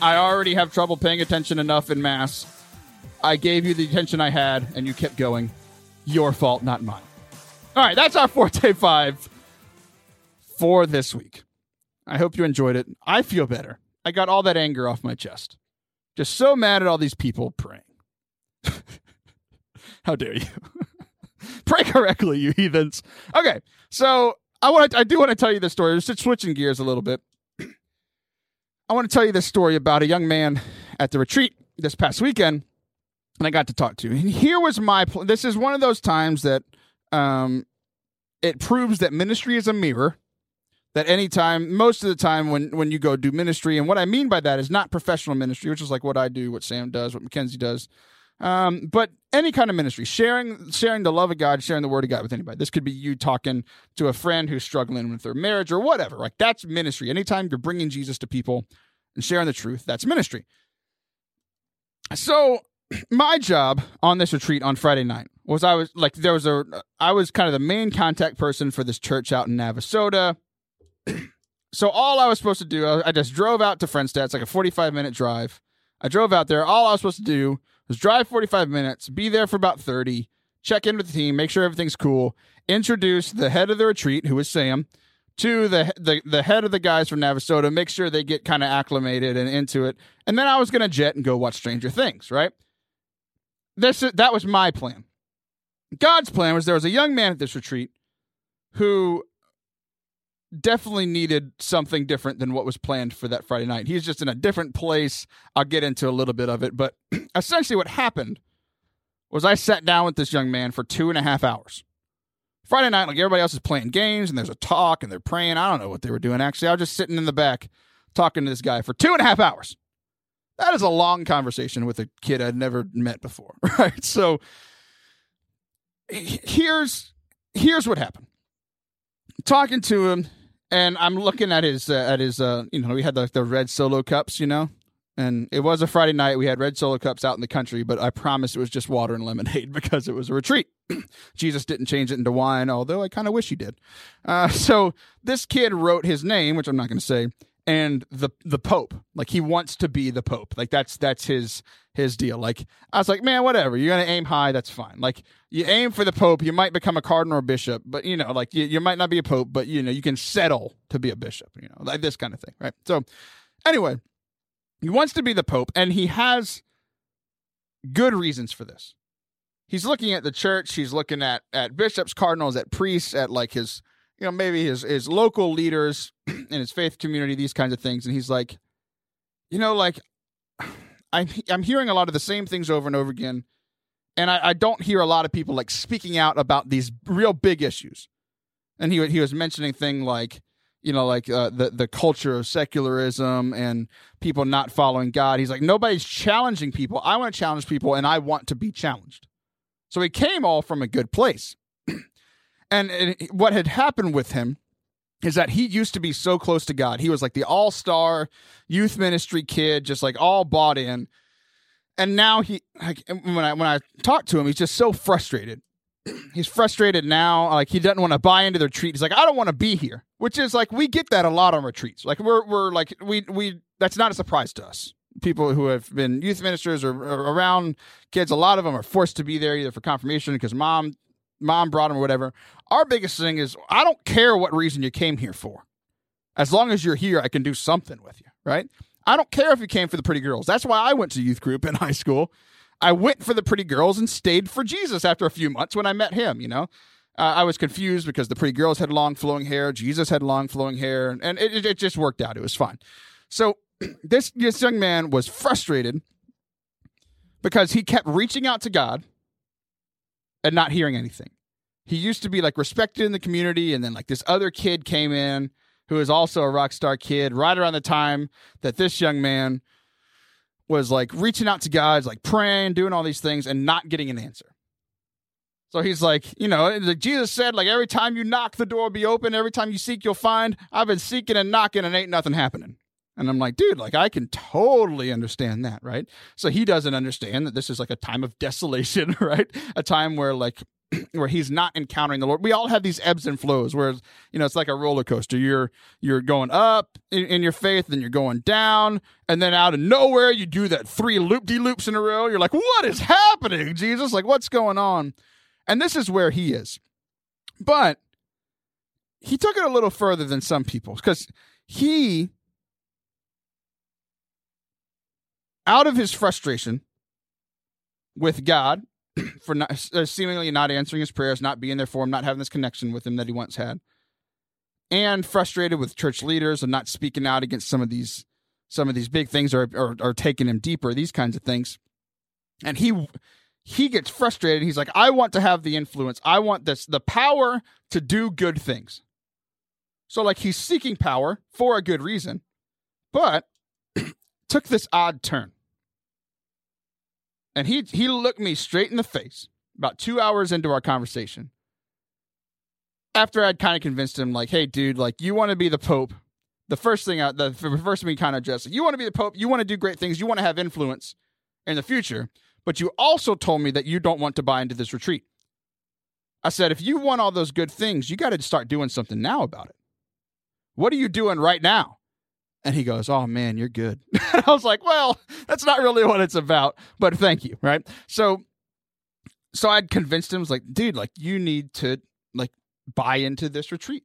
Speaker 1: I already have trouble paying attention enough in Mass. I gave you the attention I had, and you kept going. Your fault, not mine. All right, that's our Forte 5 for this week. I hope you enjoyed it. I feel better. I got all that anger off my chest. Just so mad at all these people praying. How dare you? Pray correctly, you heathens. Okay, so I want I do want to tell you this story. Just switching gears a little bit. I want to tell you this story about a young man at the retreat this past weekend, and I got to talk to. And here was my. Pl- this is one of those times that um, it proves that ministry is a mirror. That anytime, most of the time, when when you go do ministry, and what I mean by that is not professional ministry, which is like what I do, what Sam does, what Mackenzie does, um, but any kind of ministry, sharing sharing the love of God, sharing the word of God with anybody. This could be you talking to a friend who's struggling with their marriage or whatever. Like that's ministry. Anytime you're bringing Jesus to people and sharing the truth, that's ministry. So my job on this retreat on Friday night was I was like there was a I was kind of the main contact person for this church out in Navasota. So all I was supposed to do, I just drove out to Friendstead. It's like a 45 minute drive. I drove out there. All I was supposed to do was drive 45 minutes, be there for about 30, check in with the team, make sure everything's cool, introduce the head of the retreat, who is Sam, to the the, the head of the guys from Navasota, make sure they get kind of acclimated and into it. And then I was going to jet and go watch Stranger Things, right? This that was my plan. God's plan was there was a young man at this retreat who definitely needed something different than what was planned for that Friday night. He's just in a different place. I'll get into a little bit of it, but essentially what happened was I sat down with this young man for two and a half hours. Friday night, like everybody else is playing games and there's a talk and they're praying. I don't know what they were doing. Actually, I was just sitting in the back talking to this guy for two and a half hours. That is a long conversation with a kid I'd never met before, right? So here's here's what happened. Talking to him, and I'm looking at his uh, at his uh, you know we had the the red solo cups, you know, and it was a Friday night. We had red solo cups out in the country, but I promise it was just water and lemonade because it was a retreat. Jesus didn't change it into wine, although I kind of wish he did. Uh, so this kid wrote his name, which I'm not going to say, and the the Pope. Like he wants to be the Pope. Like that's that's his his deal. Like I was like, man, whatever. You're gonna aim high, that's fine. Like you aim for the Pope, you might become a cardinal or bishop, but you know, like you, you might not be a Pope, but you know, you can settle to be a bishop. You know, like this kind of thing, right? So anyway, he wants to be the Pope, and he has good reasons for this. he's looking at the church, he's looking at at bishops, cardinals, at priests, at like his you know maybe his his local leaders in his faith community, these kinds of things, and he's like, you know, like I'm I'm hearing a lot of the same things over and over again, and I, I don't hear a lot of people like speaking out about these real big issues. And he he was mentioning thing like you know like uh, the the culture of secularism and people not following God. He's like nobody's challenging people. I want to challenge people, and I want to be challenged. So he came all from a good place. And it, what had happened with him is that he used to be so close to God. He was like the all star youth ministry kid, just like all bought in. And now he, like, when I when I talk to him, he's just so frustrated. he's frustrated now. Like he doesn't want to buy into the retreat. He's like, I don't want to be here. Which is like we get that a lot on retreats. Like we're we're like we we that's not a surprise to us. People who have been youth ministers or, or around kids, a lot of them are forced to be there either for confirmation because mom mom brought them or whatever. Our biggest thing is I don't care what reason you came here for. As long as you're here, I can do something with you, right? I don't care if you came for the pretty girls. That's why I went to youth group in high school. I went for the pretty girls and stayed for Jesus after a few months when I met him, you know? Uh, I was confused because the pretty girls had long flowing hair, Jesus had long flowing hair, and it, it just worked out. It was fine. So this, this young man was frustrated because he kept reaching out to God and not hearing anything. He used to be like respected in the community, and then like this other kid came in who is also a rock star kid right around the time that this young man was like reaching out to God, like praying, doing all these things, and not getting an answer. So he's like, you know, like Jesus said, like every time you knock, the door will be open. Every time you seek, you'll find. I've been seeking and knocking, and ain't nothing happening. And I'm like, dude, like I can totally understand that, right? So he doesn't understand that this is like a time of desolation, right? A time where like where he's not encountering the Lord. We all have these ebbs and flows where you know it's like a roller coaster. You're you're going up in, in your faith, then you're going down, and then out of nowhere you do that three loop de loops in a row. You're like, what is happening, Jesus? Like, what's going on? And this is where he is. But he took it a little further than some people because he out of his frustration with God for not, uh, seemingly not answering his prayers, not being there for him, not having this connection with him that he once had, and frustrated with church leaders and not speaking out against some of these some of these big things or are, are taking him deeper, these kinds of things. And he he gets frustrated. He's like, I want to have the influence. I want this the power to do good things. So like he's seeking power for a good reason, but took this odd turn. And he he looked me straight in the face about two hours into our conversation. After I'd kind of convinced him, like, hey, dude, like, you want to be the Pope. The first thing, uh, I, the first thing we kind of addressed, you want to be the Pope, you want to do great things, you want to have influence in the future, but you also told me that you don't want to buy into this retreat. I said, if you want all those good things, you got to start doing something now about it. What are you doing right now? And he goes, Oh man, you're good. I was like, Well, that's not really what it's about, but thank you. Right. So, so I'd convinced him, was like, dude, like you need to like buy into this retreat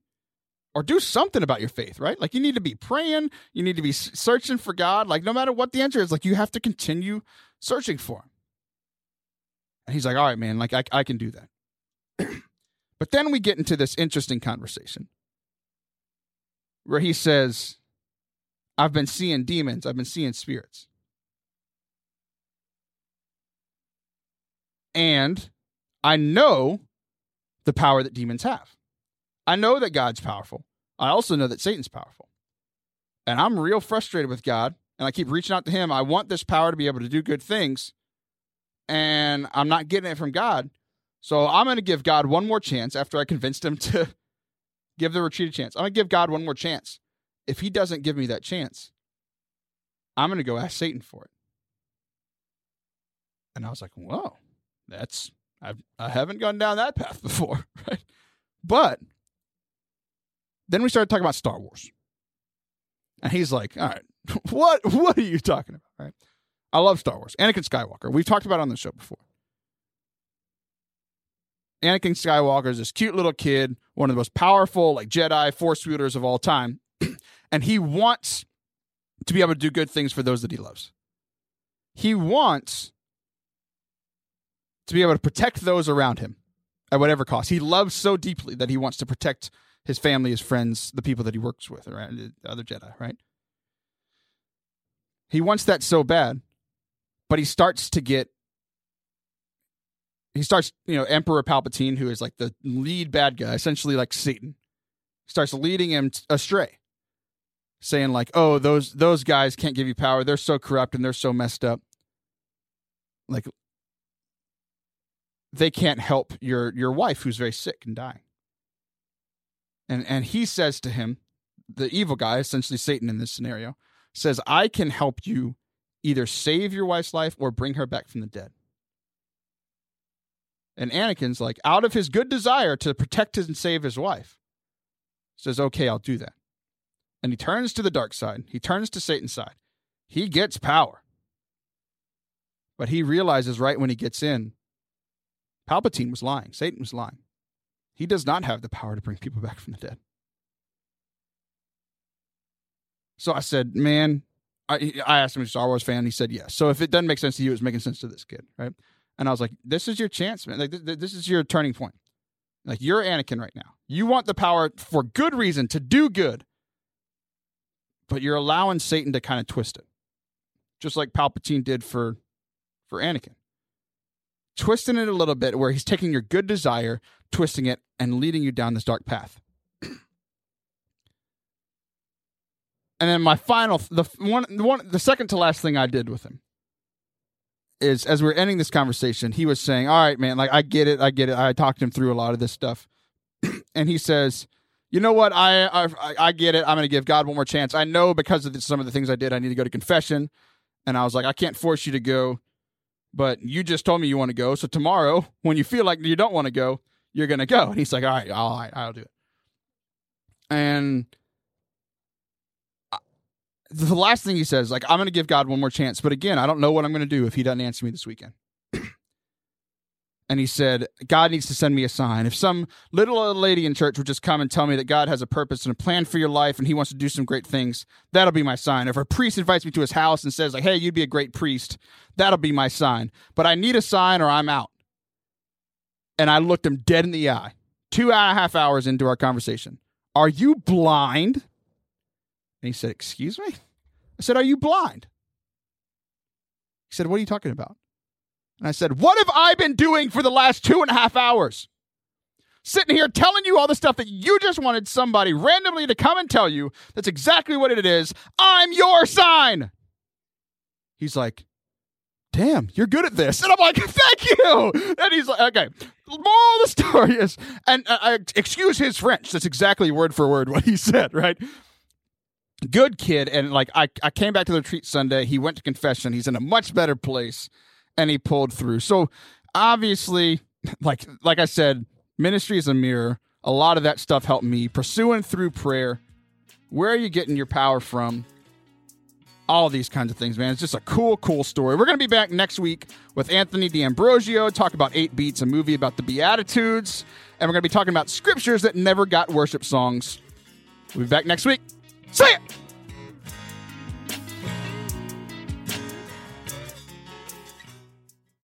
Speaker 1: or do something about your faith, right? Like you need to be praying, you need to be searching for God. Like no matter what the answer is, like you have to continue searching for him. And he's like, all right, man, like I, I can do that. but then we get into this interesting conversation where he says, I've been seeing demons, I've been seeing spirits. And I know the power that demons have. I know that God's powerful. I also know that Satan's powerful. And I'm real frustrated with God. And I keep reaching out to him. I want this power to be able to do good things. And I'm not getting it from God. So I'm going to give God one more chance after I convinced him to give the retreat a chance. I'm going to give God one more chance if he doesn't give me that chance, I'm going to go ask Satan for it. And I was like, whoa, that's, I've, I haven't gone down that path before, right? But then we started talking about Star Wars. And he's like, all right, what, what are you talking about, right? I love Star Wars. Anakin Skywalker. We've talked about on the show before. Anakin Skywalker is this cute little kid, one of the most powerful like Jedi force wielders of all time and he wants to be able to do good things for those that he loves. He wants to be able to protect those around him at whatever cost. He loves so deeply that he wants to protect his family, his friends, the people that he works with? The other Jedi, right? He wants that so bad, but he starts to get he starts, you know, Emperor Palpatine, who is like the lead bad guy, essentially like Satan, starts leading him astray, saying like, "Oh, those those guys can't give you power. They're so corrupt and they're so messed up. Like, they can't help your your wife who's very sick and dying." And and he says to him, the evil guy, essentially Satan in this scenario, says, "I can help you either save your wife's life or bring her back from the dead." And Anakin's like, out of his good desire to protect and save his wife, says, okay, I'll do that. And he turns to the dark side. He turns to Satan's side. He gets power. But he realizes right when he gets in, Palpatine was lying. Satan was lying. He does not have the power to bring people back from the dead. So I said, man, I, I asked him a Star Wars fan. He said yes. So if it doesn't make sense to you, it's making sense to this kid, right? And I was like, this is your chance, man. Like, th- this is your turning point. Like, you're Anakin right now. You want the power for good reason to do good, but you're allowing Satan to kind of twist it, just like Palpatine did for for Anakin. Twisting it a little bit, where he's taking your good desire, twisting it, and leading you down this dark path. and then my final, the one, the one, the second to last thing I did with him is as we are ending this conversation, he was saying, "All right, man, like I get it, I get it. I talked him through a lot of this stuff," and he says, "You know what? I I, I get it. I'm going to give God one more chance. I know because of the, some of the things I did, I need to go to confession." And I was like, "I can't force you to go, but you just told me you want to go. So tomorrow, when you feel like you don't want to go, you're going to go." And he's like, "All right, all right, I'll do it." And the last thing he says, like, I'm going to give God one more chance. But again, I don't know what I'm going to do if he doesn't answer me this weekend. And he said, God needs to send me a sign. If some little old lady in church would just come and tell me that God has a purpose and a plan for your life and he wants to do some great things, that'll be my sign. If a priest invites me to his house and says, like, hey, you'd be a great priest, that'll be my sign. But I need a sign or I'm out. And I looked him dead in the eye, two and a half hours into our conversation. Are you blind? And he said, Excuse me? I said, Are you blind? He said, What are you talking about? And I said, What have I been doing for the last two and a half hours? Sitting here telling you all the stuff that you just wanted somebody randomly to come and tell you. That's exactly what it is. I'm your sign. He's like, damn, you're good at this. And I'm like, thank you. And he's like, okay. Moral of the story is, and uh, uh excuse his French. That's exactly word for word what he said, right? good kid and like I, I came back to the retreat sunday he went to confession he's in a much better place and he pulled through. So obviously like like i said ministry is a mirror. A lot of that stuff helped me. Pursuing through prayer where are you getting your power from? All these kinds of things man. It's just a cool cool story. We're going to be back next week with anthony d'ambrosio talk about eight beats a movie about the beatitudes and we're going to be talking about scriptures that never got worship songs. We'll be back next week. See ya!